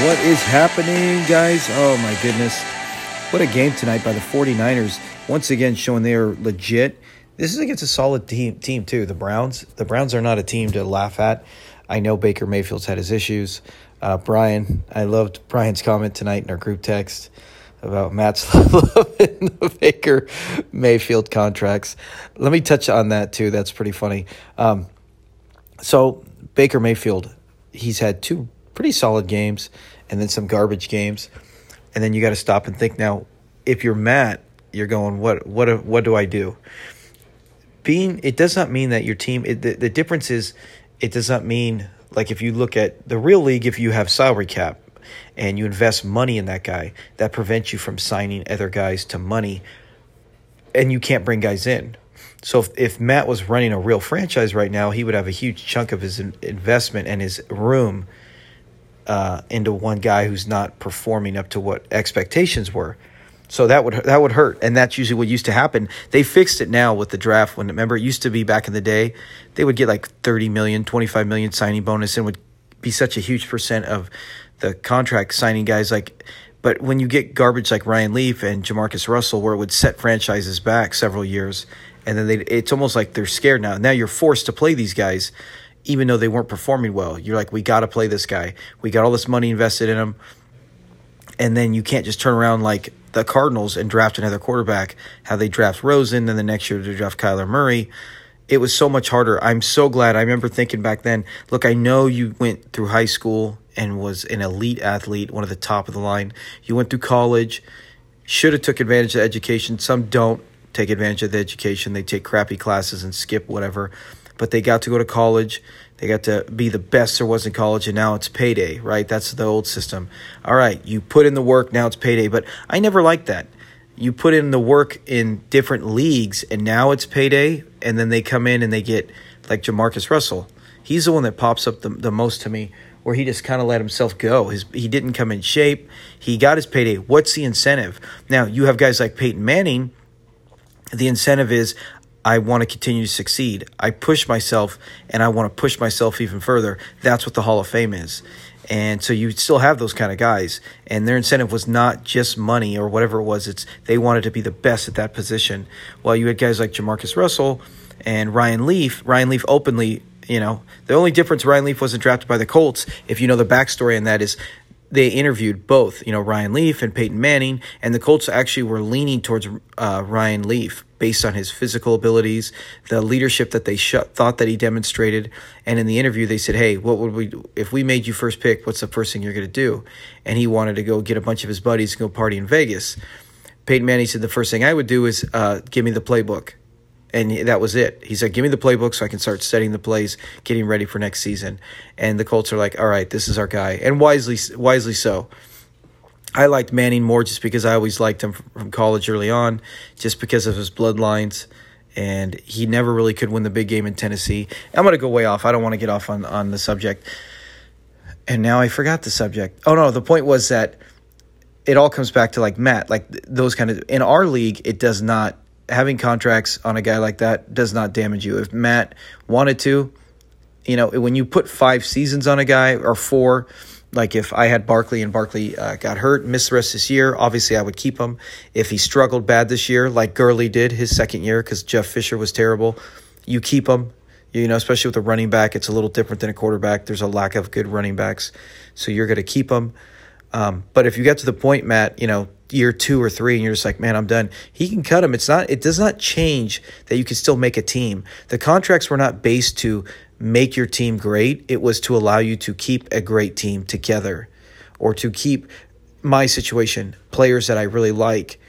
What is happening, guys? Oh my goodness. What a game tonight by the 49ers. Once again showing they are legit. This is against a solid team team too. The Browns. The Browns are not a team to laugh at. I know Baker Mayfield's had his issues. Uh, Brian, I loved Brian's comment tonight in our group text about Matt's love in the Baker Mayfield contracts. Let me touch on that too. That's pretty funny. Um, so Baker Mayfield, he's had two pretty solid games and then some garbage games. And then you got to stop and think now if you're Matt, you're going what what what do I do? Being it does not mean that your team it, the, the difference is it does not mean like if you look at the real league if you have salary cap and you invest money in that guy that prevents you from signing other guys to money and you can't bring guys in so if, if Matt was running a real franchise right now, he would have a huge chunk of his in, investment and his room uh, into one guy who's not performing up to what expectations were. So that would that would hurt, and that's usually what used to happen. They fixed it now with the draft. When remember, it used to be back in the day, they would get like 30 million, 25 million signing bonus, and would be such a huge percent of the contract signing guys. Like, but when you get garbage like Ryan Leaf and Jamarcus Russell, where it would set franchises back several years, and then they, it's almost like they're scared now. Now you're forced to play these guys even though they weren't performing well. You're like, we got to play this guy. We got all this money invested in him. And then you can't just turn around like the Cardinals and draft another quarterback, how they draft Rosen, then the next year to draft Kyler Murray. It was so much harder. I'm so glad. I remember thinking back then, look, I know you went through high school and was an elite athlete, one of the top of the line. You went through college, should have took advantage of education. Some don't take advantage of the education. They take crappy classes and skip whatever but they got to go to college. They got to be the best there was in college, and now it's payday, right? That's the old system. All right, you put in the work, now it's payday. But I never liked that. You put in the work in different leagues, and now it's payday, and then they come in and they get like Jamarcus Russell. He's the one that pops up the, the most to me, where he just kind of let himself go. His, he didn't come in shape. He got his payday. What's the incentive? Now, you have guys like Peyton Manning. The incentive is I want to continue to succeed. I push myself and I want to push myself even further. That's what the Hall of Fame is. And so you still have those kind of guys, and their incentive was not just money or whatever it was. It's they wanted to be the best at that position. While you had guys like Jamarcus Russell and Ryan Leaf. Ryan Leaf openly, you know, the only difference Ryan Leaf wasn't drafted by the Colts. If you know the backstory on that is they interviewed both, you know, Ryan Leaf and Peyton Manning, and the Colts actually were leaning towards uh, Ryan Leaf based on his physical abilities, the leadership that they sh- thought that he demonstrated. And in the interview, they said, "Hey, what would we do? if we made you first pick? What's the first thing you're going to do?" And he wanted to go get a bunch of his buddies and go party in Vegas. Peyton Manning said, "The first thing I would do is uh, give me the playbook." And that was it. He said, "Give me the playbook so I can start setting the plays, getting ready for next season." And the Colts are like, "All right, this is our guy," and wisely, wisely so. I liked Manning more just because I always liked him from college early on, just because of his bloodlines, and he never really could win the big game in Tennessee. I'm going to go way off. I don't want to get off on on the subject, and now I forgot the subject. Oh no, the point was that it all comes back to like Matt, like those kind of in our league, it does not having contracts on a guy like that does not damage you. If Matt wanted to, you know, when you put five seasons on a guy or four, like if I had Barkley and Barkley uh, got hurt, missed the rest of this year, obviously I would keep him. If he struggled bad this year, like Gurley did his second year because Jeff Fisher was terrible, you keep him. You know, especially with a running back, it's a little different than a quarterback. There's a lack of good running backs, so you're going to keep him. Um, but if you get to the point, Matt, you know, year two or three and you're just like, man, I'm done. He can cut him. It's not, it does not change that you can still make a team. The contracts were not based to make your team great. It was to allow you to keep a great team together or to keep my situation, players that I really like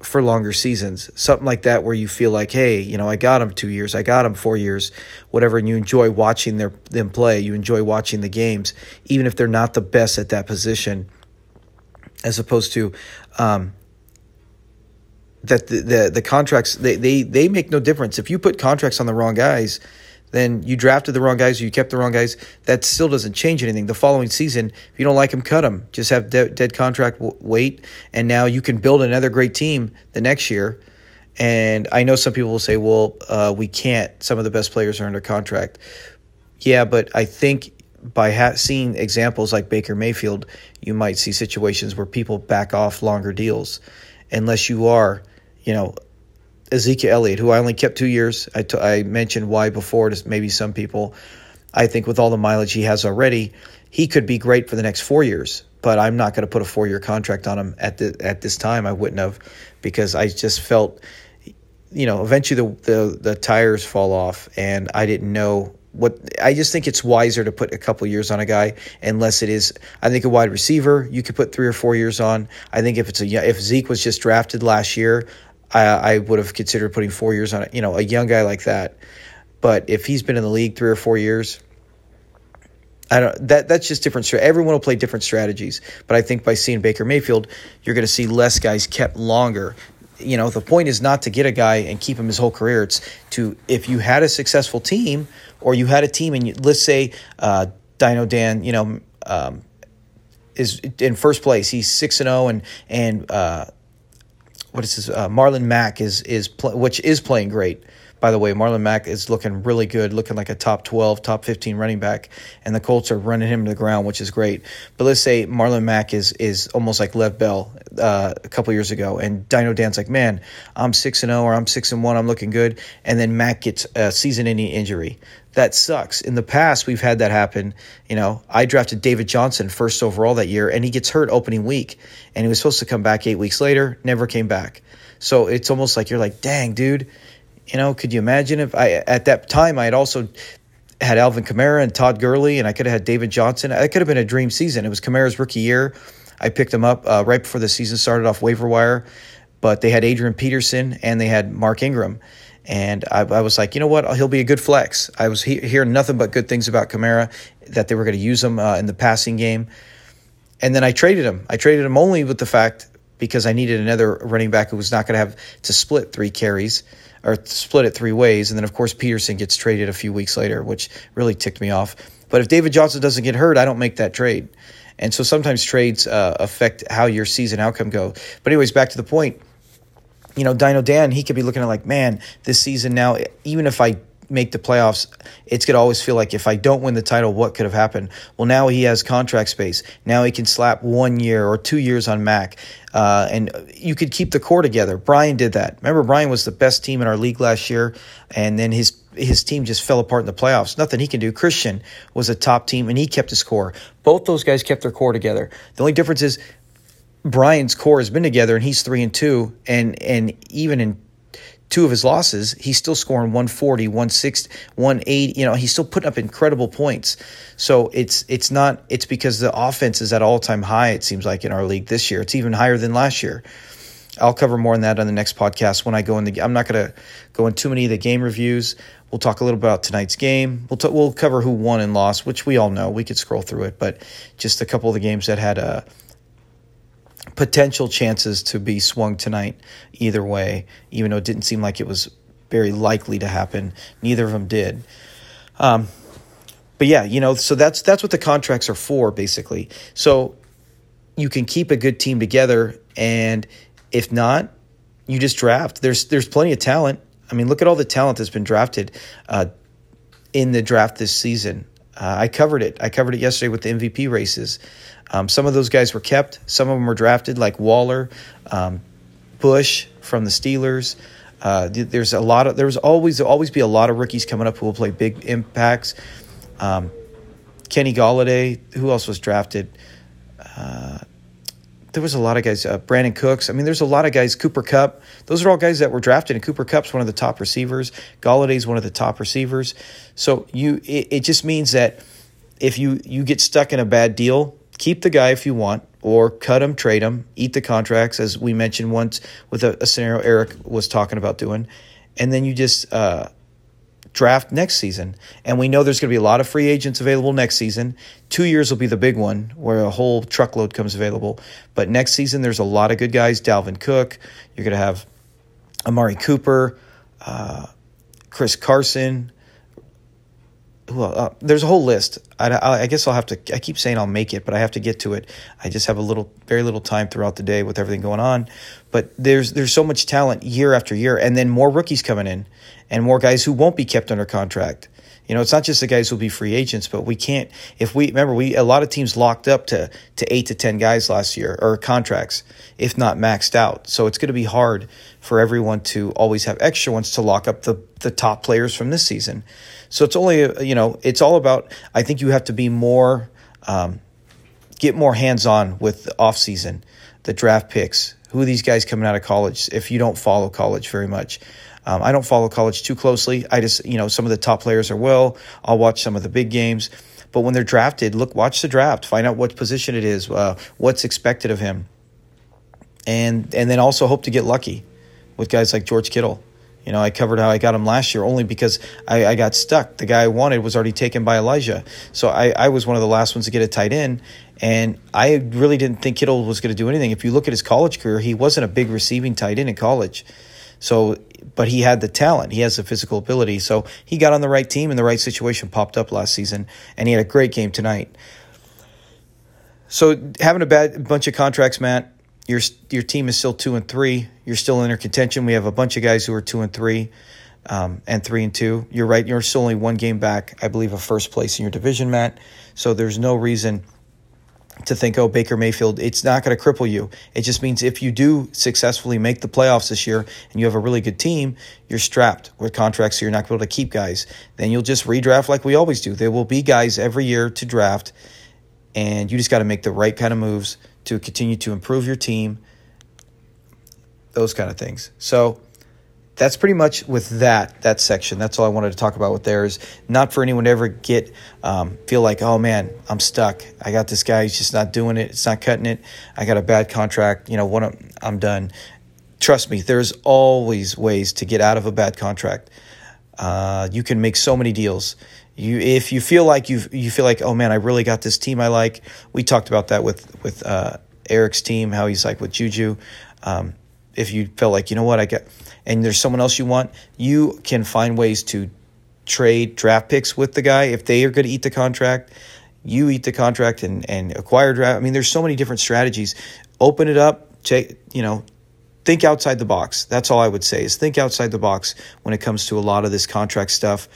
for longer seasons. Something like that where you feel like, hey, you know, I got them two years, I got them four years, whatever, and you enjoy watching their them play. You enjoy watching the games, even if they're not the best at that position as opposed to um, that the, the, the contracts they, they they make no difference. If you put contracts on the wrong guys then you drafted the wrong guys or you kept the wrong guys that still doesn't change anything. The following season if you don't like them cut them. Just have de- dead contract w- wait and now you can build another great team the next year. And i know some people will say well uh, we can't. Some of the best players are under contract. Yeah but i think by ha- seeing examples like Baker Mayfield, you might see situations where people back off longer deals, unless you are, you know, Ezekiel Elliott, who I only kept two years. I, t- I mentioned why before to maybe some people. I think with all the mileage he has already, he could be great for the next four years. But I'm not going to put a four year contract on him at the at this time. I wouldn't have because I just felt, you know, eventually the the, the tires fall off, and I didn't know what I just think it's wiser to put a couple years on a guy unless it is I think a wide receiver you could put three or four years on. I think if it's a if Zeke was just drafted last year, I, I would have considered putting four years on it. You know, a young guy like that. But if he's been in the league three or four years, I don't. That that's just different. Everyone will play different strategies. But I think by seeing Baker Mayfield, you're going to see less guys kept longer. You know, the point is not to get a guy and keep him his whole career. It's to if you had a successful team or you had a team and you, let's say uh, Dino Dan, you know, um, is in first place. He's six and zero, oh and and uh, what is this? Uh, Marlon Mack is is pl- which is playing great. By the way, Marlon Mack is looking really good, looking like a top 12, top 15 running back, and the Colts are running him to the ground, which is great. But let's say Marlon Mack is is almost like Lev Bell uh, a couple years ago, and Dino Dan's like, man, I'm 6 and 0 or I'm 6 and 1, I'm looking good, and then Mack gets a season-ending injury. That sucks. In the past, we've had that happen. You know, I drafted David Johnson first overall that year, and he gets hurt opening week, and he was supposed to come back eight weeks later, never came back. So it's almost like you're like, dang, dude you know, could you imagine if I at that time I had also had Alvin Kamara and Todd Gurley, and I could have had David Johnson. It could have been a dream season. It was Kamara's rookie year. I picked him up uh, right before the season started off waiver wire, but they had Adrian Peterson and they had Mark Ingram. And I, I was like, you know what? He'll be a good flex. I was he- hearing nothing but good things about Kamara, that they were going to use him uh, in the passing game. And then I traded him. I traded him only with the fact because I needed another running back who was not going to have to split three carries or split it three ways. And then, of course, Peterson gets traded a few weeks later, which really ticked me off. But if David Johnson doesn't get hurt, I don't make that trade. And so sometimes trades uh, affect how your season outcome go. But anyways, back to the point. You know, Dino Dan, he could be looking at like, man, this season now, even if I make the playoffs, it's going to always feel like if I don't win the title, what could have happened? Well, now he has contract space. Now he can slap one year or two years on Mack. Uh, and you could keep the core together. Brian did that. Remember, Brian was the best team in our league last year, and then his his team just fell apart in the playoffs. Nothing he can do. Christian was a top team, and he kept his core. Both those guys kept their core together. The only difference is Brian's core has been together, and he's three and two, and and even in two of his losses, he's still scoring 140, 160, 180. You know, he's still putting up incredible points. So it's it's not it's because the offense is at all time high. It seems like in our league this year, it's even higher than last year. I'll cover more on that on the next podcast when I go in the. I'm not going to go in too many of the game reviews. We'll talk a little about tonight's game. We'll t- we'll cover who won and lost, which we all know. We could scroll through it, but just a couple of the games that had a potential chances to be swung tonight either way, even though it didn't seem like it was very likely to happen. Neither of them did. Um, but yeah, you know, so that's that's what the contracts are for, basically. So you can keep a good team together, and if not, you just draft. There's there's plenty of talent. I mean, look at all the talent that's been drafted uh, in the draft this season. Uh, I covered it. I covered it yesterday with the MVP races. Um, some of those guys were kept. Some of them were drafted, like Waller, um, Bush from the Steelers. Uh, there's a lot of there's always always be a lot of rookies coming up who will play big impacts. Um, Kenny Golladay, who else was drafted? Uh, there was a lot of guys. Uh, Brandin Cooks. I mean, there's a lot of guys. Cooper Kupp. Those are all guys that were drafted, and Cooper Kupp's one of the top receivers. Golladay's one of the top receivers. So you, it, it just means that if you you get stuck in a bad deal, keep the guy if you want, or cut him, trade him, eat the contracts, as we mentioned once with a, a scenario Eric was talking about doing, and then you just uh, draft next season. And we know there's going to be a lot of free agents available next season. Two years will be the big one where a whole truckload comes available. But next season, there's a lot of good guys. Dalvin Cook, you're going to have Amari Cooper, uh, Chris Carson well, uh, there's a whole list. I, I, guess I'll have to. I keep saying I'll make it, but I have to get to it. I just have a little, very little time throughout the day with everything going on. But there's there's so much talent year after year, and then more rookies coming in, and more guys who won't be kept under contract. You know, it's not just the guys who'll be free agents, but we can't. If we remember, we a lot of teams locked up to to eight to ten guys last year or contracts, if not maxed out. So it's going to be hard for everyone to always have extra ones to lock up the the top players from this season. So it's only you know it's all about. I think you have to be more, um, get more hands on with the off season, the draft picks, who are these guys coming out of college. If you don't follow college very much. Um, I don't follow college too closely. I just, you know, some of the top players are well. I'll watch some of the big games. But when they're drafted, look, watch the draft, find out what position it is, uh, what's expected of him, and and then also hope to get lucky with guys like George Kittle. You know, I covered how I got him last year only because I, I, got stuck. The guy I wanted was already taken by Elijah. So I, I was one of the last ones to get a tight end. And I really didn't think Kittle was going to do anything. If you look at his college career, he wasn't a big receiving tight end in college. So, but he had the talent. He has the physical ability. So he got on the right team and the right situation popped up last season. And he had a great game tonight. So having a bad bunch of contracts, Matt, your your team is still two and three. You're still in contention. We have a bunch of guys who are two and three, um, and three and two. You're right. You're still only one game back, I believe, of first place in your division, Matt. So there's no reason to think, oh, Baker Mayfield. It's not going to cripple you. It just means if you do successfully make the playoffs this year and you have a really good team, you're strapped with contracts, so you're not going to be able to keep guys. Then you'll just redraft like we always do. There will be guys every year to draft, and you just got to make the right kind of moves to continue to improve your team, those kind of things. So that's pretty much with that that section. That's all I wanted to talk about with theirs. Not for anyone to ever get um, feel like, oh man, I'm stuck. I got this guy. He's just not doing it. It's not cutting it. I got a bad contract. You know, what? I'm done. Trust me, there's always ways to get out of a bad contract. Uh, you can make so many deals. You, if you feel like you you feel like, oh man, I really got this team I like. We talked about that with with uh, Eric's team, how he's like with Juju. Um, if you felt like you know what I get, and there's someone else you want, you can find ways to trade draft picks with the guy if they are going to eat the contract. You eat the contract and and acquire draft. I mean, there's so many different strategies. Open it up. Take you know think outside the box. That's all I would say is think outside the box when it comes to a lot of this contract stuff.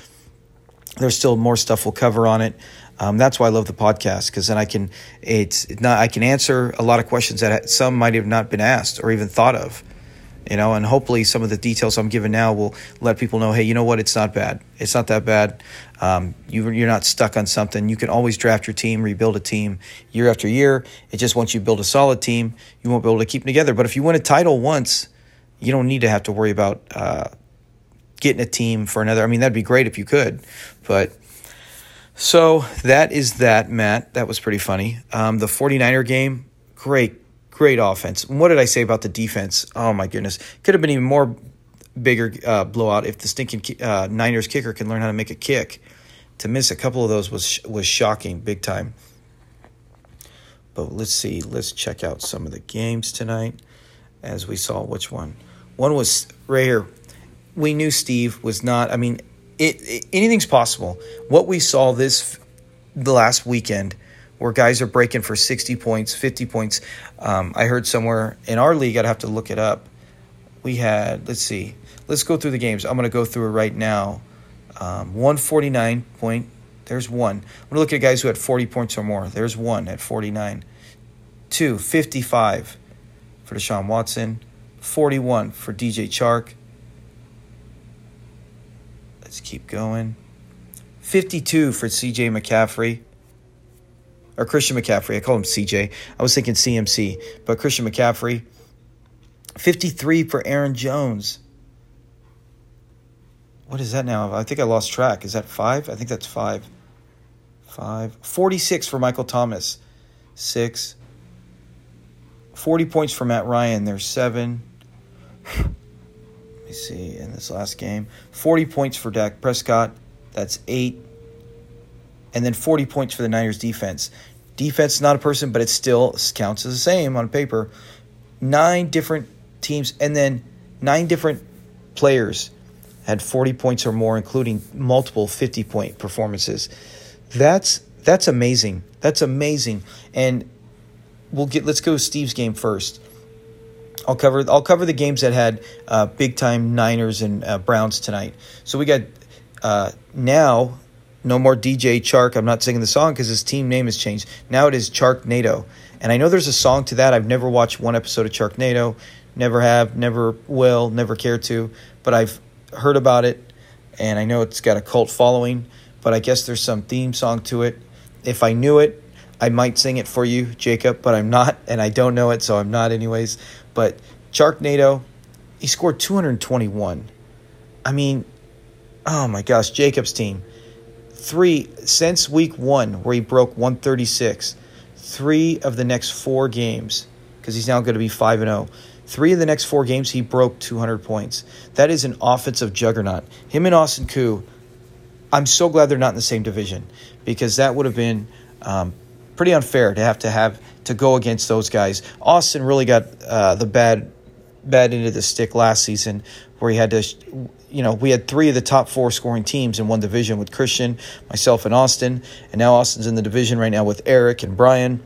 There's still more stuff we'll cover on it. Um, that's why I love the podcast because then I can it's not I can answer a lot of questions that some might have not been asked or even thought of you know, and hopefully some of the details I'm giving now will let people know, hey, you know what, it's not bad. It's not that bad. Um, you, you're not stuck on something. You can always draft your team, rebuild a team year after year. It just once you build a solid team, you won't be able to keep them together. But if you win a title once, you don't need to have to worry about uh, getting a team for another. I mean, that'd be great if you could, but. So that is that, Matt. That was pretty funny. Um, the 49er game, great Great offense. And what did I say about the defense? Oh my goodness, could have been even more bigger uh, blowout if the stinking uh, Niners kicker can learn how to make a kick. To miss a couple of those was was shocking, big time. But let's see. Let's check out some of the games tonight, as we saw. Which one? One was right here. We knew Steve was not. I mean, it, it anything's possible. What we saw this the last weekend where guys are breaking for 60 points, 50 points. Um, I heard somewhere in our league, I'd have to look it up. We had, let's see, let's go through the games. I'm going to go through it right now. Um, 149 point, there's one. I'm going to look at guys who had 40 points or more. There's one at 49. Two, 55 for Deshaun Watson. 41 for DJ Chark. Let's keep going. 52 for CJ McCaffrey or Christian McCaffrey. I call him CJ. I was thinking CMC, but Christian McCaffrey. 53 for Aaron Jones. What is that now? I think I lost track. Is that five? I think that's five. Five. 46 for Michael Thomas. Six. 40 points for Matt Ryan. There's seven. Me see in this last game. 40 points for Dak Prescott. That's eight and then 40 points for the Niners defense. Defense not a person, but it still counts as the same on paper. Nine different teams, and then nine different players had 40 points or more, including multiple 50 point performances. That's that's amazing. That's amazing. And we'll get let's go Steve's game first. I'll cover I'll cover the games that had uh, big time Niners and uh, Browns tonight. So we got uh, now no more DJ Chark. I'm not singing the song because his team name has changed. Now it is Charknado. And I know there's a song to that. I've never watched one episode of Sharknado. Never have, never will, never care to. But I've heard about it, and I know it's got a cult following. But I guess there's some theme song to it. If I knew it, I might sing it for you, Jacob, but I'm not, and I don't know it, so I'm not anyways. But Charknado, he scored 221. I mean, oh my gosh, Jacob's team. Three, since week one, where he broke 136, three of the next four games, because he's now going to be 5 and 0. Three of the next four games, he broke 200 points. That is an offensive juggernaut. Him and Austin Koo, I'm so glad they're not in the same division because that would have been um, pretty unfair to have to have to go against those guys. Austin really got uh, the bad bad end of the stick last season, where he had to, you know, we had three of the top four scoring teams in one division with Christian, myself, and Austin, and now Austin's in the division right now with Eric and Brian,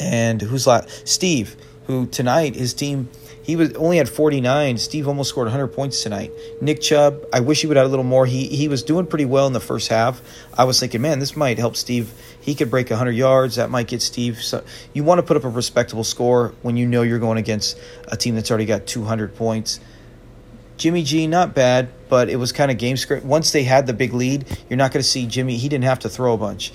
and who's last? Steve, who tonight his team he was only had 49. Steve almost scored 100 points tonight. Nick Chubb, I wish he would have a little more. He he was doing pretty well in the first half. I was thinking, man, this might help Steve. He could break 100 yards. That might get Steve. So you want to put up a respectable score when you know you're going against a team that's already got 200 points. Jimmy G, not bad, but it was kind of game script. Once they had the big lead, you're not going to see Jimmy. He didn't have to throw a bunch.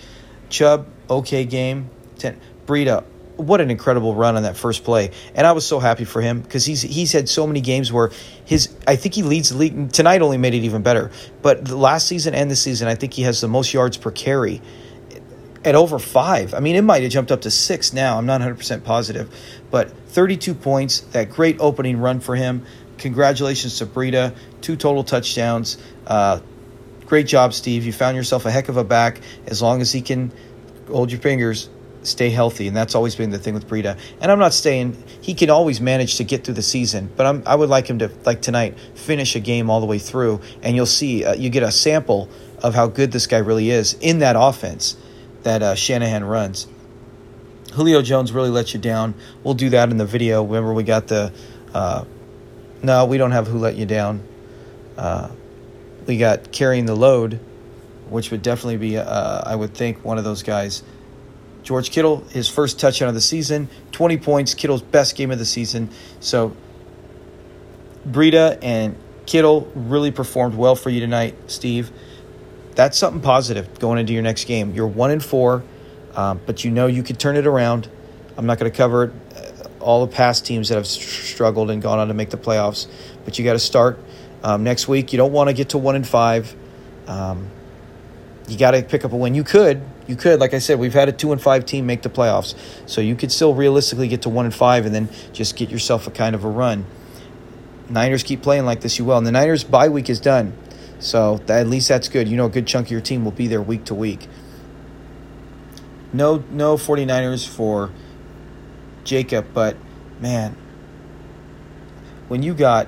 Chubb, okay game. Ten. Breida, what an incredible run on that first play. And I was so happy for him because he's he's had so many games where his I think he leads the league tonight only made it even better. But last season and this season, I think he has the most yards per carry at over five. I mean, it might have jumped up to six now. I'm not 100% positive. But 32 points, that great opening run for him. Congratulations to Breida. Two total touchdowns. Uh, great job, Steve. You found yourself a heck of a back as long as he can hold your fingers stay healthy, and that's always been the thing with Breida. And I'm not saying he can always manage to get through the season, but I'm, I would like him to, like tonight, finish a game all the way through, and you'll see uh, you get a sample of how good this guy really is in that offense that uh, Shanahan runs. Julio Jones really let you down. We'll do that in the video. Remember, we got the. Uh, no, we don't have who let you down. Uh, we got carrying the load, which would definitely be, uh, I would think, one of those guys George Kittle, his first touchdown of the season, 20 points, Kittle's best game of the season. So Breida and Kittle really performed well for you tonight, Steve. That's something positive going into your next game. You're one and four, um, but you know you could turn it around. I'm not going to cover uh, all the past teams that have struggled and gone on to make the playoffs, but you got to start um, next week. You don't want to get to one and five. Um, you got to pick up a win. You could, you could, like I said, we've had a two and five team make the playoffs, so you could still realistically get to one and five, and then just get yourself a kind of a run. Niners keep playing like this, you will. And the Niners bye week is done, so at least that's good. You know, a good chunk of your team will be there week to week. No, no 49ers for Jacob, but man, when you got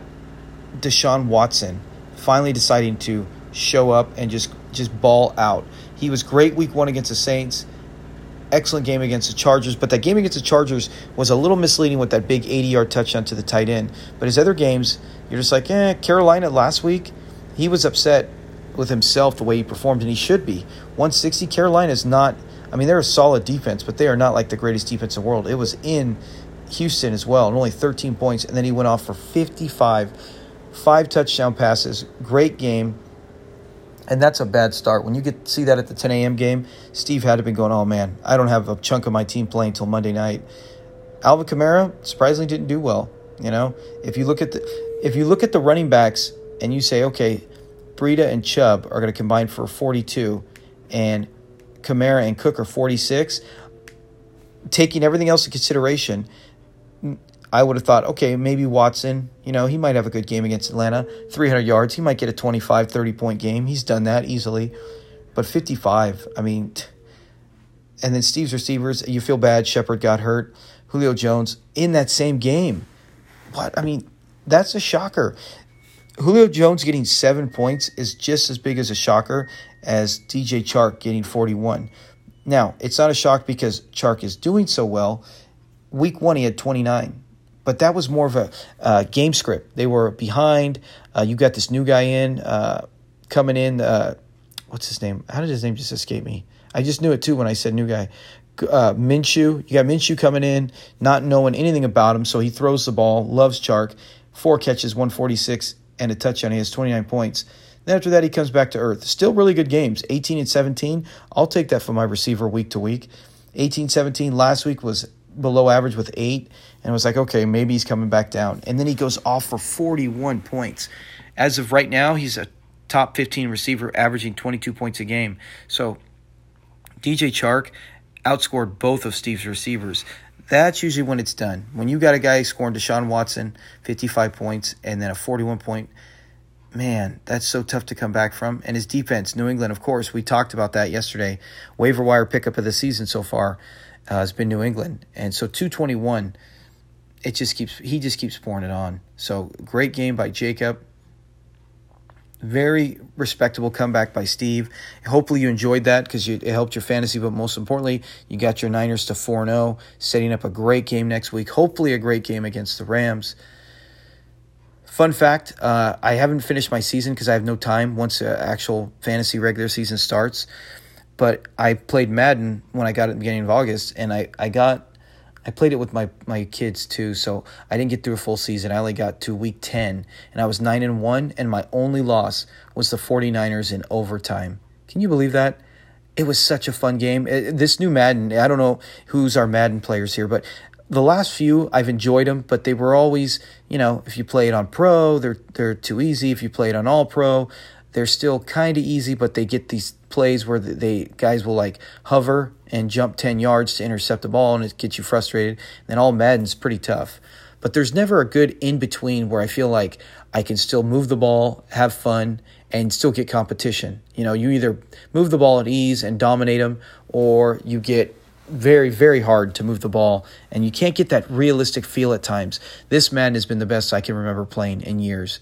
Deshaun Watson finally deciding to show up and just just ball out. He was great week one against the Saints. Excellent game against the Chargers, but that game against the Chargers was a little misleading with that big 80 yard touchdown to the tight end. But his other games, you're just like, eh, Carolina last week, he was upset with himself the way he performed, and he should be. 160, Carolina is not, I mean, they're a solid defense, but they are not like the greatest defense in the world. It was in Houston as well, and only 13 points, and then he went off for 55, five touchdown passes. Great game. And that's a bad start. When you get see that at the 10 a.m. game, Steve had to be going, oh man, I don't have a chunk of my team playing until Monday night. Alvin Kamara surprisingly didn't do well. You know, if you look at the if you look at the running backs and you say, okay, Breida and Chubb are going to combine for 42, and Kamara and Cook are 46. Taking everything else in consideration, I would have thought, okay, maybe Watson, you know, he might have a good game against Atlanta. 300 yards, he might get a 25, 30 point game. He's done that easily. But 55, I mean, and then Steve's receivers, you feel bad. Shepard got hurt. Julio Jones in that same game. What? I mean, that's a shocker. Julio Jones getting seven points is just as big as a shocker as DJ Chark getting 41. Now, it's not a shock because Chark is doing so well. Week one, he had 29 but that was more of a uh, game script. They were behind. Uh, you got this new guy in uh, coming in. Uh, what's his name? How did his name just escape me? I just knew it too when I said new guy. Uh, Minshew, you got Minshew coming in, not knowing anything about him, so he throws the ball. Loves Chark, four catches, 146, and a touchdown. He has 29 points. Then after that, he comes back to earth. Still really good games, 18 and 17. I'll take that for my receiver week to week. 18 17 last week was below average with eight, and was like, okay, maybe he's coming back down. And then he goes off for 41 points. As of right now, he's a top 15 receiver, averaging 22 points a game. So DJ Chark outscored both of Steve's receivers. That's usually when it's done. When you got a guy scoring Deshaun Watson 55 points and then a 41 point, man, that's so tough to come back from. And his defense, New England, of course, we talked about that yesterday. Waiver wire pickup of the season so far uh, has been New England, and so 221. It just keeps he just keeps pouring it on. So great game by Jacob. Very respectable comeback by Steve. Hopefully you enjoyed that because it helped your fantasy, but most importantly, you got your Niners to 4 0, setting up a great game next week. Hopefully, a great game against the Rams. Fun fact uh, I haven't finished my season because I have no time once the actual fantasy regular season starts. But I played Madden when I got at the beginning of August, and I, I got I played it with my, my kids too, so I didn't get through a full season. I only got to week 10, and I was 9 and 1, and my only loss was the 49ers in overtime. Can you believe that? It was such a fun game. It, this new Madden, I don't know who's our Madden players here, but the last few I've enjoyed them, but they were always, you know, if you play it on pro, they're they're too easy. If you play it on all pro, they're still kind of easy, but they get these plays where they guys will like hover and jump 10 yards to intercept the ball and it gets you frustrated. And then all Madden's pretty tough. But there's never a good in between where I feel like I can still move the ball, have fun, and still get competition. You know, you either move the ball at ease and dominate them, or you get very, very hard to move the ball, and you can't get that realistic feel at times. This Madden has been the best I can remember playing in years.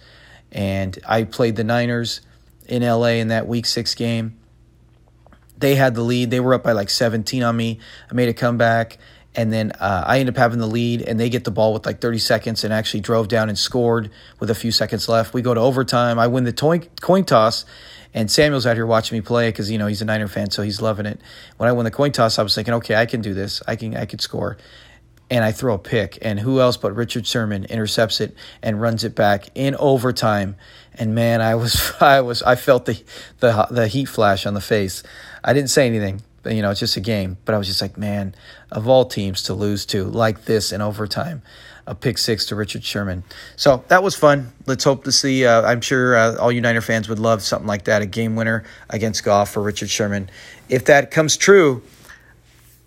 And I played the Niners in LA in that week six game. They had the lead. They were up by like 17 on me. I made a comeback. And then uh, I ended up having the lead, and they get the ball with like 30 seconds and actually drove down and scored with a few seconds left. We go to overtime. I win the toy- coin toss, and Samuel's out here watching me play because you know he's a Niner fan, so he's loving it. When I won the coin toss, I was thinking, okay, I can do this. I can I could score and I throw a pick, and who else but Richard Sherman intercepts it and runs it back in overtime. And man, I was I was I felt the the the heat flash on the face. I didn't say anything, but you know it's just a game. But I was just like, man, of all teams to lose to like this in overtime, a pick six to Richard Sherman. So that was fun. Let's hope to see. Uh, I'm sure uh, all Uniter fans would love something like that, a game winner against Goff for Richard Sherman. If that comes true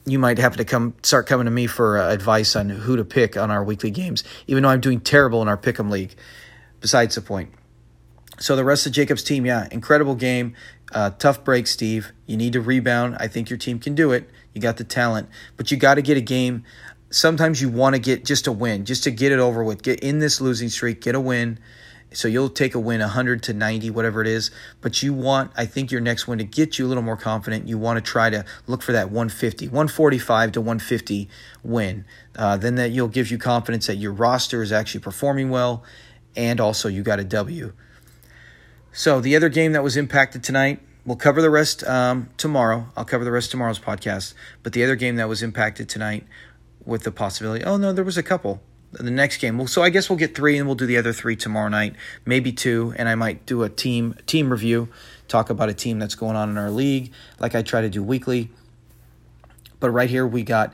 you might have to come start coming to me for uh, advice on who to pick on our weekly games, even though I'm doing terrible in our pick'em league. Besides the point. So the rest of Jacob's team, yeah, incredible game. Uh, tough break, Steve. You need to rebound. I think your team can do it. You got the talent, but you got to get a game. Sometimes you want to get just a win, just to get it over with. Get in this losing streak, get a win. So you'll take a win 100 to 90, whatever it is. But you want, I think, your next win to get you a little more confident. You want to try to look for that 150, 145 to 150 win. Uh, then that you'll give you confidence that your roster is actually performing well, and also you got a W. So the other game that was impacted tonight, we'll cover the rest um, tomorrow. I'll cover the rest tomorrow's podcast. But the other game that was impacted tonight with the possibility, oh no, there was a couple the next game. Well, so I guess we'll get three, and we'll do the other three tomorrow night, maybe two, and I might do a team team review, talk about a team that's going on in our league, like I try to do weekly. But right here we got,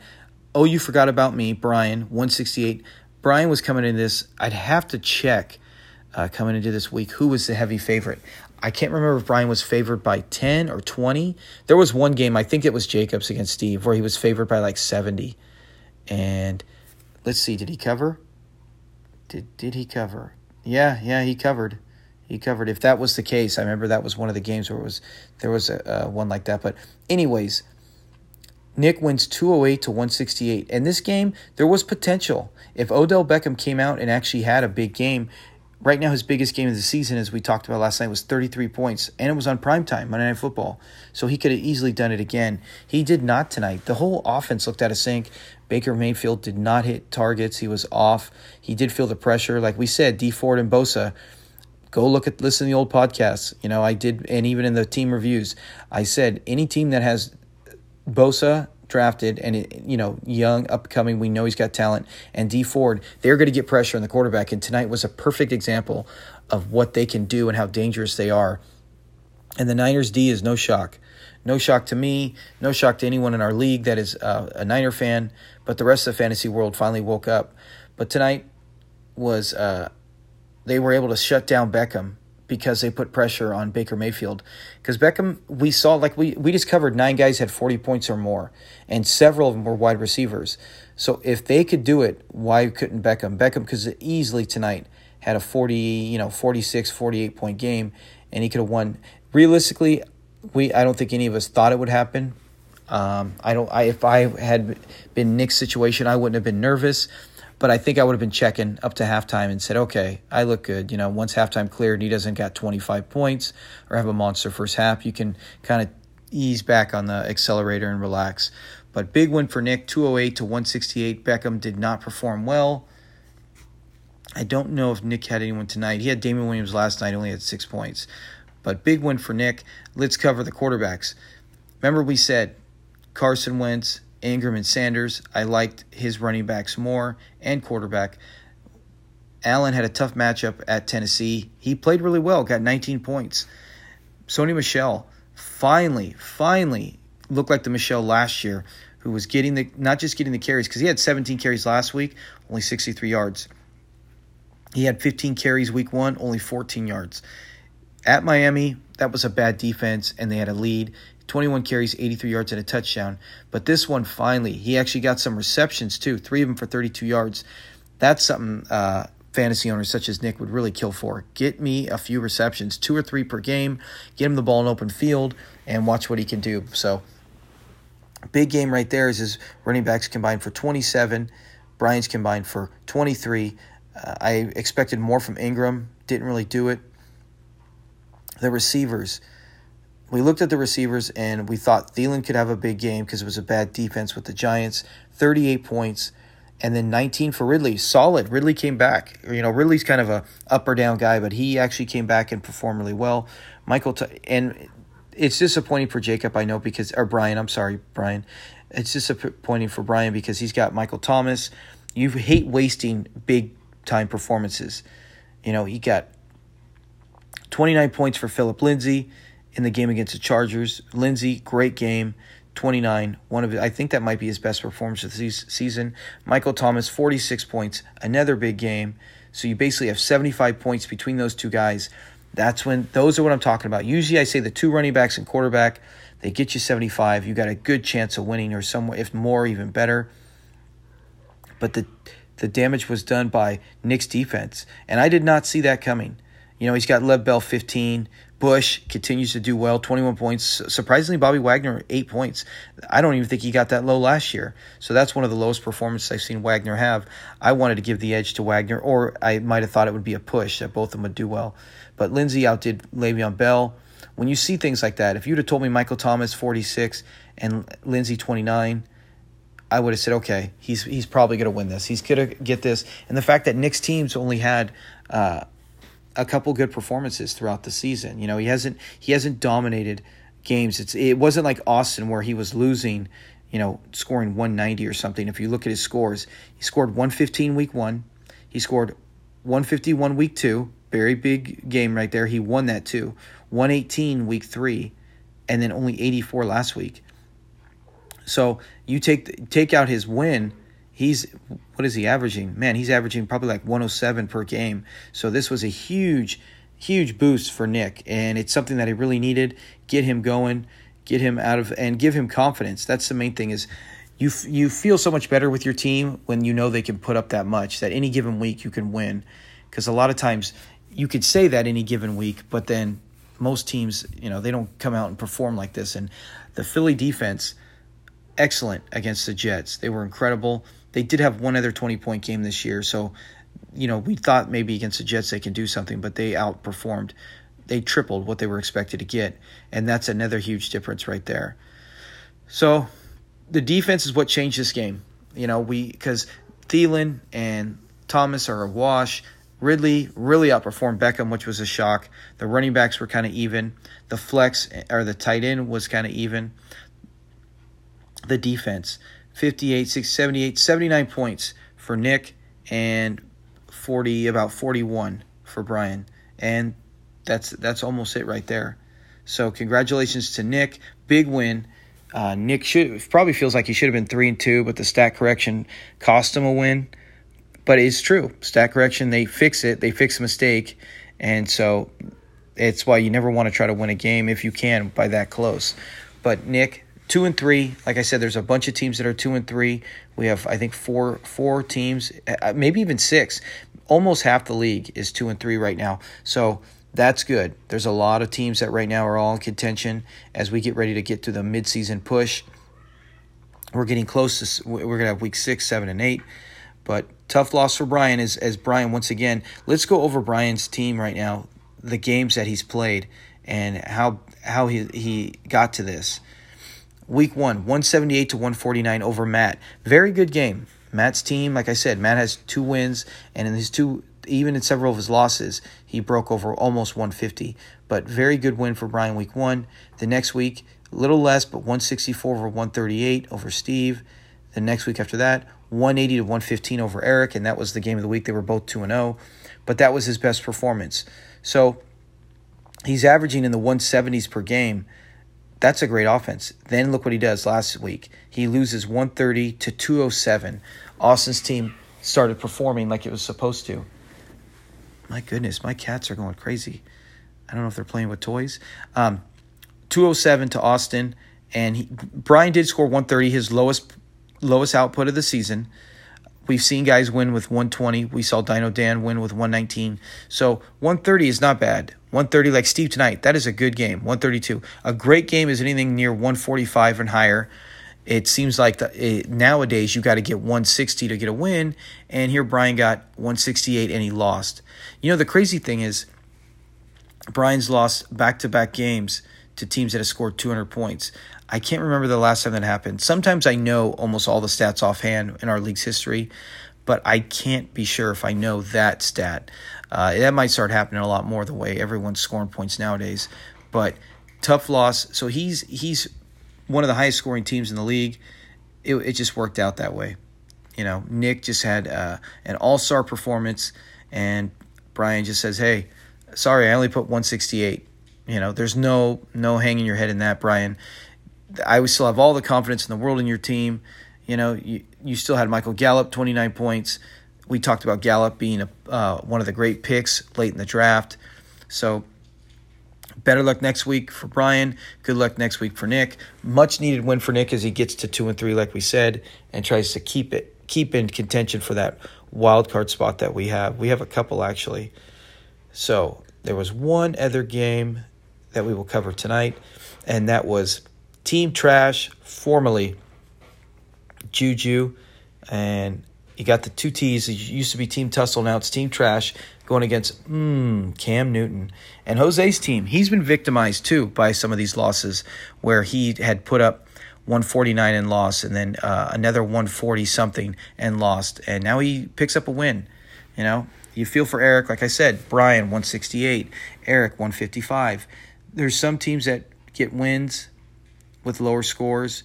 oh, you forgot about me, Brian, one sixty eight. Brian was coming in this. I'd have to check uh, coming into this week who was the heavy favorite. I can't remember if Brian was favored by 10 or 20. There was one game, I think it was Jacobs against Steve, where he was favored by like 70. And let's see, did he cover? Did did he cover? Yeah, yeah, he covered. He covered. If that was the case, I remember that was one of the games where it was there was a, one like that. But anyways, Nick wins 208 to 168. And this game, there was potential. If Odell Beckham came out and actually had a big game, right now his biggest game of the season, as we talked about last night, was 33 points, and it was on prime time, Monday Night Football. So he could have easily done it again. He did not tonight. The whole offense looked out of sync. Baker Mayfield did not hit targets. He was off. He did feel the pressure. Like we said, Dee Ford and Bosa Go look at listen to the old podcasts. You know, I did, and even in the team reviews, I said any team that has Bosa drafted and it, you know young upcoming we know he's got talent. And Dee Ford they're going to get pressure on the quarterback and tonight was a perfect example of what they can do and how dangerous they are. And the Niners D is no shock. No shock to me no shock to anyone in our league that is uh, a Niner fan but the rest of the fantasy world finally woke up. But tonight was uh, they were able to shut down Beckham because they put pressure on Baker Mayfield. Because Beckham, we saw like we we just covered nine guys had forty points or more, and several of them were wide receivers. So if they could do it, why couldn't Beckham? Beckham could easily tonight had a 40, you know, 46, 48 point game, and he could have won. Realistically, we I don't think any of us thought it would happen. Um, I don't. I if I had been Nick's situation, I wouldn't have been nervous. But I think I would have been checking up to halftime and said, okay, I look good. You know, once halftime cleared and he doesn't got 25 points or have a monster first half, you can kind of ease back on the accelerator and relax. But big win for Nick, 208 to 168. Beckham did not perform well. I don't know if Nick had anyone tonight. He had Damien Williams last night, only had six points. But big win for Nick. Let's cover the quarterbacks. Remember, we said Carson Wentz, Ingram and Sanders. I liked his running backs more and quarterback. Allen had a tough matchup at Tennessee. He played really well, got 19 points. Sony Michel finally, finally looked like the Michel last year, who was getting the not just getting the carries because he had 17 carries last week, only 63 yards. He had 15 carries week one, only 14 yards. At Miami, that was a bad defense, and they had a lead. 21 carries, 83 yards, and a touchdown. But this one, finally, he actually got some receptions too, three of them for 32 yards. That's something uh, fantasy owners such as Nick would really kill for. Get me a few receptions, two or three per game, get him the ball in open field, and watch what he can do. So, big game right there is his running backs combined for 27, Brian's combined for 23. Uh, I expected more from Ingram, didn't really do it. The receivers, we looked at the receivers and we thought Thielen could have a big game because it was a bad defense with the Giants. 38 points, and then 19 for Ridley. Solid. Ridley came back. You know, Ridley's kind of a up or down guy, but he actually came back and performed really well. Michael and it's disappointing for Jacob, I know, because or Brian. I'm sorry, Brian. It's disappointing for Brian because he's got Michael Thomas. You hate wasting big time performances. You know, he got 29 points for Phillip Lindsay in the game against the Chargers. Lindsay, great game. 29, one of I think that might be his best performance of the season. Michael Thomas, 46 points, another big game. So you basically have 75 points between those two guys. That's when those are what I'm talking about. Usually I say the two running backs and quarterback, they get you 75. You got a good chance of winning or somewhere if more even better. But the the damage was done by Nick's defense, and I did not see that coming. You know, he's got Lev Bell 15, Bush continues to do well, 21 points. Surprisingly, Bobby Wagner, 8 points. I don't even think he got that low last year. So that's one of the lowest performances I've seen Wagner have. I wanted to give the edge to Wagner, or I might have thought it would be a push that both of them would do well. But Lindsay outdid Le'Veon Bell. When you see things like that, if you'd have told me Michael Thomas, 46, and Lindsay, 29, I would have said, okay, he's he's probably going to win this. He's going to get this. And the fact that Nick's teams only had uh, a couple good performances throughout the season. You know, he hasn't he hasn't dominated games. It's it wasn't like Austin where he was losing, you know, scoring 190 or something. If you look at his scores, he scored 115 week 1, he scored 151 week 2, very big game right there. He won that too. 118 week 3 and then only 84 last week. So, you take take out his win he's what is he averaging? Man, he's averaging probably like 107 per game. So this was a huge, huge boost for Nick, and it's something that he really needed. Get him going, get him out of, and give him confidence. That's the main thing. Is you you feel so much better with your team when you know they can put up that much. That any given week you can win, because a lot of times you could say that any given week, but then most teams, you know, they don't come out and perform like this. And the Philly defense, excellent against the Jets. They were incredible. They did have one other 20 point game this year, so you know we thought maybe against the Jets they can do something, but they outperformed. They tripled what they were expected to get, and that's another huge difference right there. So the defense is what changed this game. You know, we because Thielen and Thomas are a wash. Ridley really outperformed Beckham, which was a shock. The running backs were kind of even. The flex eh, or the tight end was kind of even. The defense, 58, 6, 78, 79 points for Nick and 40 about 41 for Brian. And that's that's almost it right there. So congratulations to Nick. Big win. Uh, Nick should probably feels like he should have been three and two, but the stat correction cost him a win. But it's true. Stat correction, they fix it. They fix a mistake, and so it's why you never want to try to win a game if you can by that close. But Nick, two and three. Like I said, there's a bunch of teams that are two and three. We have, I think, four four teams, uh, maybe even six. Almost half the league is two and three right now. So that's good. There's a lot of teams that right now are all in contention as we get ready to get to the midseason push. We're getting close to we're gonna have week six, seven, and eight. But tough loss for Brian as as Brian once again. Let's go over Brian's team right now, the games that he's played, and how how he he got to this. Week one, 178 to 149 over Matt. Very good game. Matt's team, like I said, Matt has two wins, and in his two even in several of his losses, he broke over almost 150. But very good win for Brian week one. The next week, a little less, but 164 over 138 over Steve. The next week after that, 180 to 115 over Eric, and that was the game of the week. They were both 2 and 0, but that was his best performance. So he's averaging in the 170s per game. That's a great offense. Then look what he does last week. He loses 130 to 207. Austin's team started performing like it was supposed to. My goodness, my cats are going crazy. I don't know if they're playing with toys. Um, 207 to Austin, and he, Brian did score 130, his lowest lowest output of the season. We've seen guys win with 120. We saw Dino Dan win with 119. So 130 is not bad. 130 like Steve tonight. That is a good game. 132. A great game is anything near 145 and higher it seems like the, it, nowadays you got to get 160 to get a win, and here Brian got 168 and he lost. You know the crazy thing is, Brian's lost back-to-back games to teams that have scored 200 points. I can't remember the last time that happened. Sometimes I know almost all the stats offhand in our league's history, but I can't be sure if I know that stat. Uh, that might start happening a lot more the way everyone's scoring points nowadays. But tough loss. So he's he's one of the highest scoring teams in the league. It, it just worked out that way. You know, Nick just had uh, an all star performance, and Brian just says, "Hey, sorry, I only put 168." You know, there's no no hanging your head in that, Brian. I still have all the confidence in the world in your team. You know, you, you still had Michael Gallup, 29 points. We talked about Gallup being a, uh, one of the great picks late in the draft. So Better luck next week for Brian. Good luck next week for Nick. Much needed win for Nick as he gets to two and three, like we said, and tries to keep it keep in contention for that wild card spot that we have. We have a couple actually. So there was one other game that we will cover tonight, and that was Team Trash, formerly Juju, and you got the two T's. It used to be Team Tussle, now it's Team Trash going against mm, Cam Newton. And Jose's team, he's been victimized too by some of these losses where he had put up 149 and lost, and then uh, another 140 something and lost. And now he picks up a win. You know, you feel for Eric, like I said, Brian 168, Eric 155. There's some teams that get wins with lower scores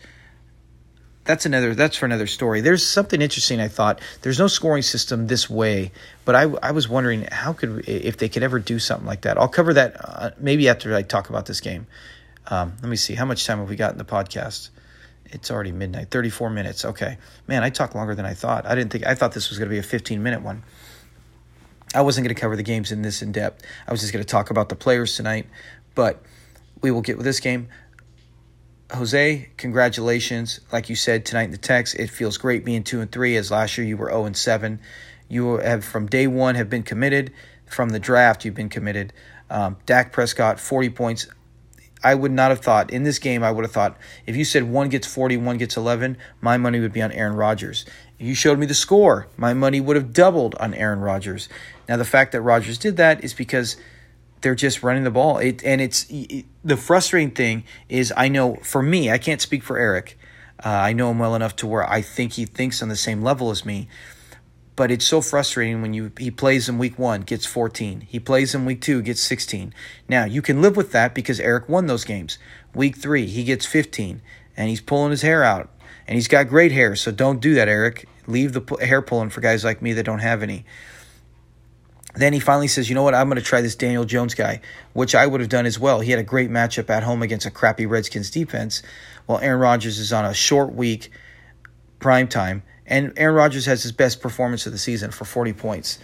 that's another that's for another story. There's something interesting I thought. There's no scoring system this way, but I, I was wondering how could if they could ever do something like that. I'll cover that uh, maybe after I talk about this game. Um, let me see how much time have we got in the podcast. It's already midnight, 34 minutes. Okay, man, I talked longer than I thought. I didn't think I thought this was going to be a 15 minute one. I wasn't going to cover the games in this in depth. I was just going to talk about the players tonight, but we will get with this game. Jose, congratulations. Like you said tonight in the text, it feels great being 2 and 3 as last year you were 0 and 7. You have from day 1 have been committed. From the draft, you've been committed. Um, Dak Prescott 40 points. I would not have thought in this game I would have thought if you said one gets 40, one gets 11, my money would be on Aaron Rodgers. If you showed me the score, my money would have doubled on Aaron Rodgers. Now the fact that Rodgers did that is because they're just running the ball. It and it's it, the frustrating thing is I know for me I can't speak for Eric. Uh, I know him well enough to where I think he thinks on the same level as me. But it's so frustrating when you he plays in week one, gets 14. He plays in week two, gets 16. Now you can live with that because Eric won those games. Week three, he gets 15, and he's pulling his hair out, and he's got great hair. So don't do that, Eric. Leave the hair pulling for guys like me that don't have any. Then he finally says, you know what, I'm going to try this Daniel Jones guy, which I would have done as well. He had a great matchup at home against a crappy Redskins defense, while Aaron Rodgers is on a short week, prime time, and Aaron Rodgers has his best performance of the season for 40 points.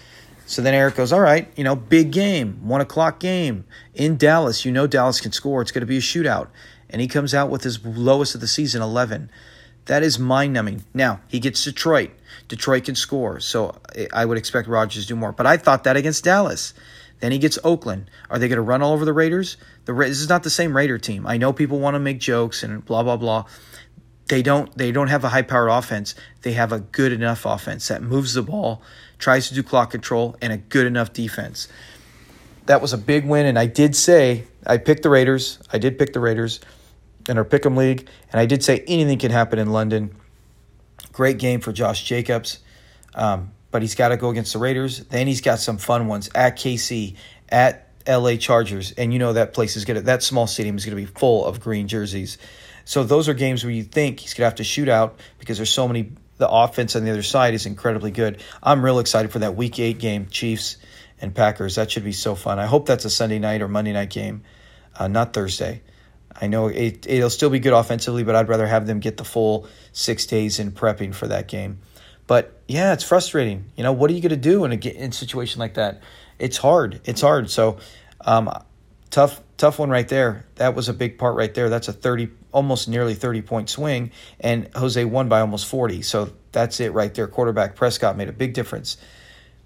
So then Eric goes, all right, you know, big game, one o'clock game in Dallas. You know Dallas can score. It's going to be a shootout. And he comes out with his lowest of the season, 11. That is mind numbing. Now, he gets Detroit. Detroit can score, so I would expect Rodgers to do more. But I thought that against Dallas. Then he gets Oakland. Are they going to run all over the Raiders? The Ra- this is not the same Raider team. I know people want to make jokes and blah blah blah. They don't. They don't have a high-powered offense. They have a good enough offense that moves the ball, tries to do clock control, and a good enough defense. That was a big win, and I did say I picked the Raiders. I did pick the Raiders in our Pick'em League, and I did say anything can happen in London. Great game for Josh Jacobs, um, but he's got to go against the Raiders. Then he's got some fun ones at KC, at LA Chargers, and you know that place is gonna that small stadium is gonna be full of green jerseys. So those are games where you think he's gonna have to shoot out because there's so many. The offense on the other side is incredibly good. I'm real excited for that Week Eight game, Chiefs and Packers. That should be so fun. I hope that's a Sunday night or Monday night game, uh, not Thursday. I know it, it'll still be good offensively, but I'd rather have them get the full six days in prepping for that game. But yeah, it's frustrating. You know, what are you going to do in a, in a situation like that? It's hard. It's hard. So, um, tough, tough one right there. That was a big part right there. That's a thirty, almost nearly thirty point swing, and Jose won by almost forty. So that's it right there. Quarterback Prescott made a big difference.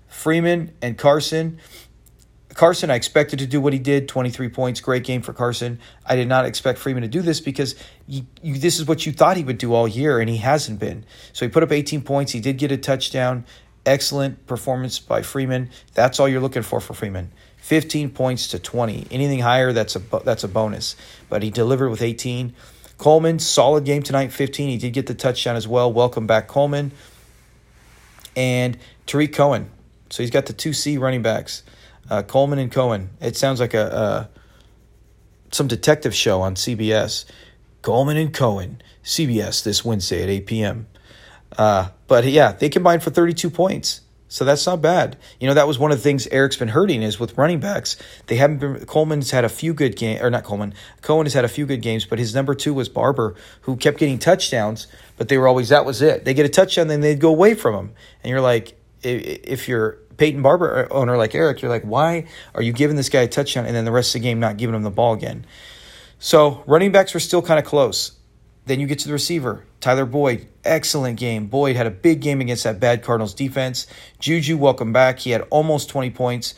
Freeman and Carson Carson, I expected to do what he did 23 points, great game for Carson. I did not expect Freeman to do this because you, you, this is what you thought he would do all year, and he hasn't been. So he put up 18 points. He did get a touchdown. Excellent performance by Freeman. That's all you're looking for for Freeman. 15 points to 20. Anything higher, that's a that's a bonus. But he delivered with 18. Coleman, solid game tonight, 15. He did get the touchdown as well. Welcome back, Coleman. And Tarik Cohen. So he's got the two C running backs uh, Coleman and Cohen. It sounds like a, a some detective show on CBS. Coleman and Cohen, CBS this Wednesday at 8 p.m. Uh, but yeah, they combined for 32 points. So that's not bad. You know, that was one of the things Eric's been hurting is with running backs. They haven't been Coleman's had a few good games or not Coleman. Cohen has had a few good games, but his number two was Barber, who kept getting touchdowns, but they were always that was it. They get a touchdown, then they'd go away from him. And you're like, if you're Peyton Barber owner like Eric, you're like, why are you giving this guy a touchdown and then the rest of the game not giving him the ball again? So running backs were still kind of close. Then you get to the receiver, Tyler Boyd, excellent game. Boyd had a big game against that bad Cardinals defense. Juju, welcome back. He had almost 20 points.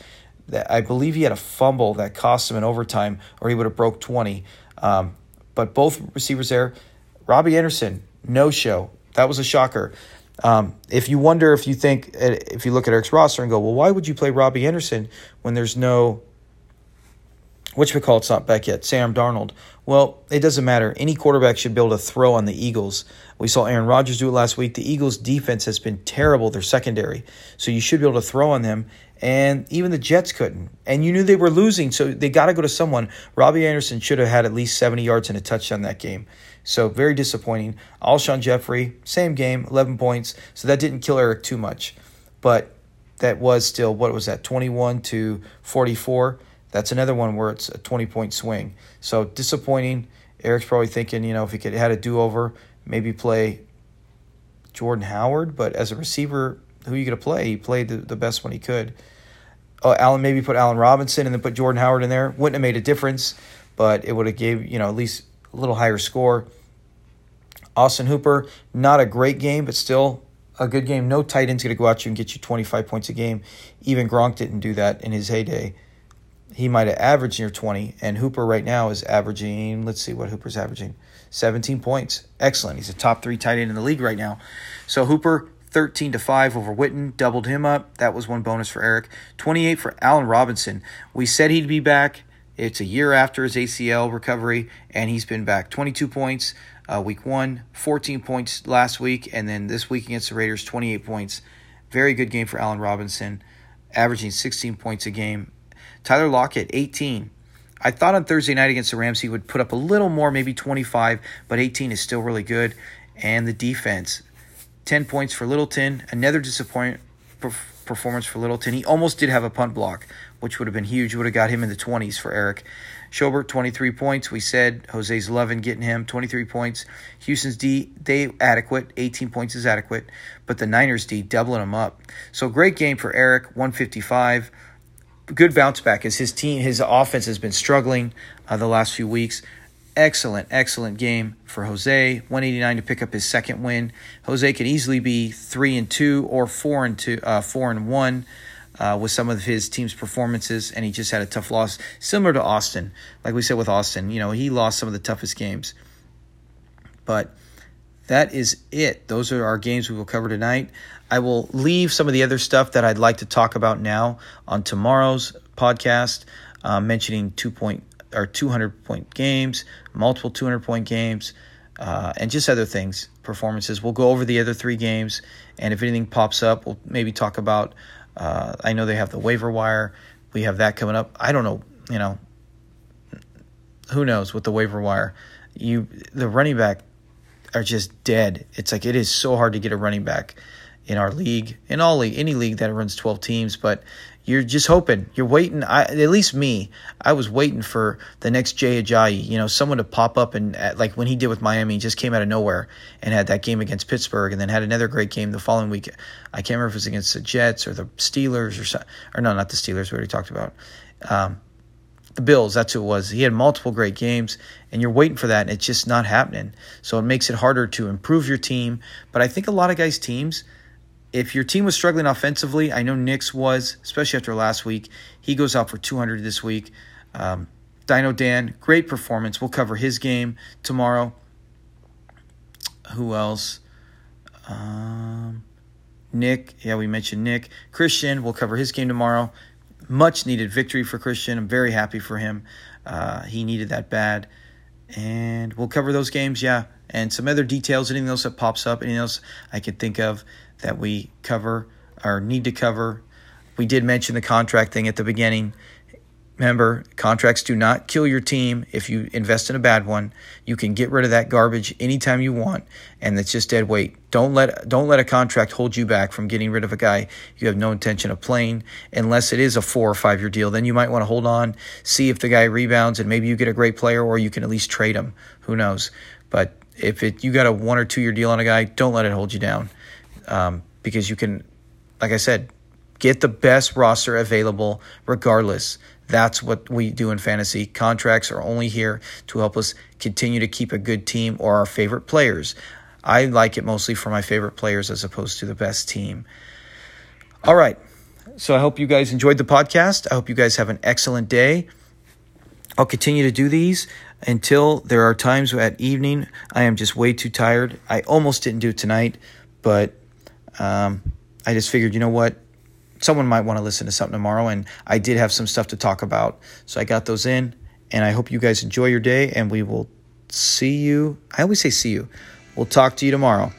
I believe he had a fumble that cost him in overtime, or he would have broke 20. Um, but both receivers there, Robbie Anderson, no show. That was a shocker. Um, if you wonder if you think if you look at Eric's roster and go, well, why would you play Robbie Anderson when there's no which we call it's not back yet, Sam Darnold. Well, it doesn't matter. Any quarterback should be able to throw on the Eagles. We saw Aaron Rodgers do it last week. The Eagles' defense has been terrible. They're secondary. So you should be able to throw on them. And even the Jets couldn't. And you knew they were losing, so they got to go to someone. Robbie Anderson should have had at least 70 yards and a touchdown that game. So very disappointing. Alshon Jeffery, same game, 11 points. So that didn't kill Eric too much. But that was still, what was that, 21 to 44? That's another one where it's a 20 point swing. So disappointing. Eric's probably thinking, you know, if he could had a do over, maybe play Jordan Howard. But as a receiver, who are you going to play? He played the, the best one he could. Oh, Allen maybe put Allen Robinson and then put Jordan Howard in there. Wouldn't have made a difference, but it would have gave you know at least a little higher score. Austin Hooper, not a great game, but still a good game. No tight end's going to go out you and get you 25 points a game. Even Gronk didn't do that in his heyday. He might have averaged near 20, and Hooper right now is averaging, let's see what Hooper's averaging 17 points. Excellent. He's a top three tight end in the league right now. So Hooper, 13 to 5 over Witten, doubled him up. That was one bonus for Eric. 28 for Allen Robinson. We said he'd be back. It's a year after his ACL recovery, and he's been back. 22 points, uh, week one, 14 points last week, and then this week against the Raiders, 28 points. Very good game for Allen Robinson, averaging 16 points a game. Tyler Lockett, 18. I thought on Thursday night against the Rams he would put up a little more, maybe 25, but 18 is still really good. And the defense, 10 points for Littleton. Another disappointing performance for Littleton. He almost did have a punt block, which would have been huge. Would have got him in the 20s for Eric. Schobert, 23 points. We said Jose's 11 getting him 23 points. Houston's D, they adequate. 18 points is adequate. But the Niners D doubling them up. So great game for Eric, 155. Good bounce back as his team, his offense has been struggling uh, the last few weeks. Excellent, excellent game for Jose. 189 to pick up his second win. Jose could easily be three and two or four and two, uh, four and one uh, with some of his team's performances, and he just had a tough loss, similar to Austin. Like we said with Austin, you know, he lost some of the toughest games. But that is it. Those are our games we will cover tonight. I will leave some of the other stuff that I'd like to talk about now on tomorrow's podcast, uh, mentioning two point or 200 point games, multiple 200 point games, uh, and just other things, performances. We'll go over the other three games, and if anything pops up, we'll maybe talk about uh, I know they have the waiver wire. We have that coming up. I don't know, you know, who knows with the waiver wire. You the running back are just dead. It's like it is so hard to get a running back in our league, in all league, any league that runs 12 teams, but you're just hoping, you're waiting. I, at least me, I was waiting for the next Jay Ajayi, you know, someone to pop up and like when he did with Miami, he just came out of nowhere and had that game against Pittsburgh, and then had another great game the following week. I can't remember if it was against the Jets or the Steelers or or no, not the Steelers. We already talked about. Um, the Bills, that's who it was. He had multiple great games, and you're waiting for that, and it's just not happening. So it makes it harder to improve your team. But I think a lot of guys' teams, if your team was struggling offensively, I know Nick's was, especially after last week. He goes out for 200 this week. Um, Dino Dan, great performance. We'll cover his game tomorrow. Who else? Um, Nick, yeah, we mentioned Nick. Christian, we'll cover his game tomorrow. Much needed victory for Christian. I'm very happy for him. Uh, he needed that bad. And we'll cover those games, yeah. And some other details, anything else that pops up, anything else I could think of that we cover or need to cover. We did mention the contract thing at the beginning. Remember, contracts do not kill your team if you invest in a bad one. You can get rid of that garbage anytime you want, and it's just dead weight. Don't let don't let a contract hold you back from getting rid of a guy you have no intention of playing, unless it is a four or five year deal. Then you might want to hold on, see if the guy rebounds, and maybe you get a great player, or you can at least trade him. Who knows? But if it you got a one or two year deal on a guy, don't let it hold you down um, because you can, like I said, get the best roster available regardless. That's what we do in fantasy. Contracts are only here to help us continue to keep a good team or our favorite players. I like it mostly for my favorite players as opposed to the best team. All right. So I hope you guys enjoyed the podcast. I hope you guys have an excellent day. I'll continue to do these until there are times at evening I am just way too tired. I almost didn't do it tonight, but um, I just figured, you know what? Someone might want to listen to something tomorrow, and I did have some stuff to talk about. So I got those in, and I hope you guys enjoy your day, and we will see you. I always say see you. We'll talk to you tomorrow.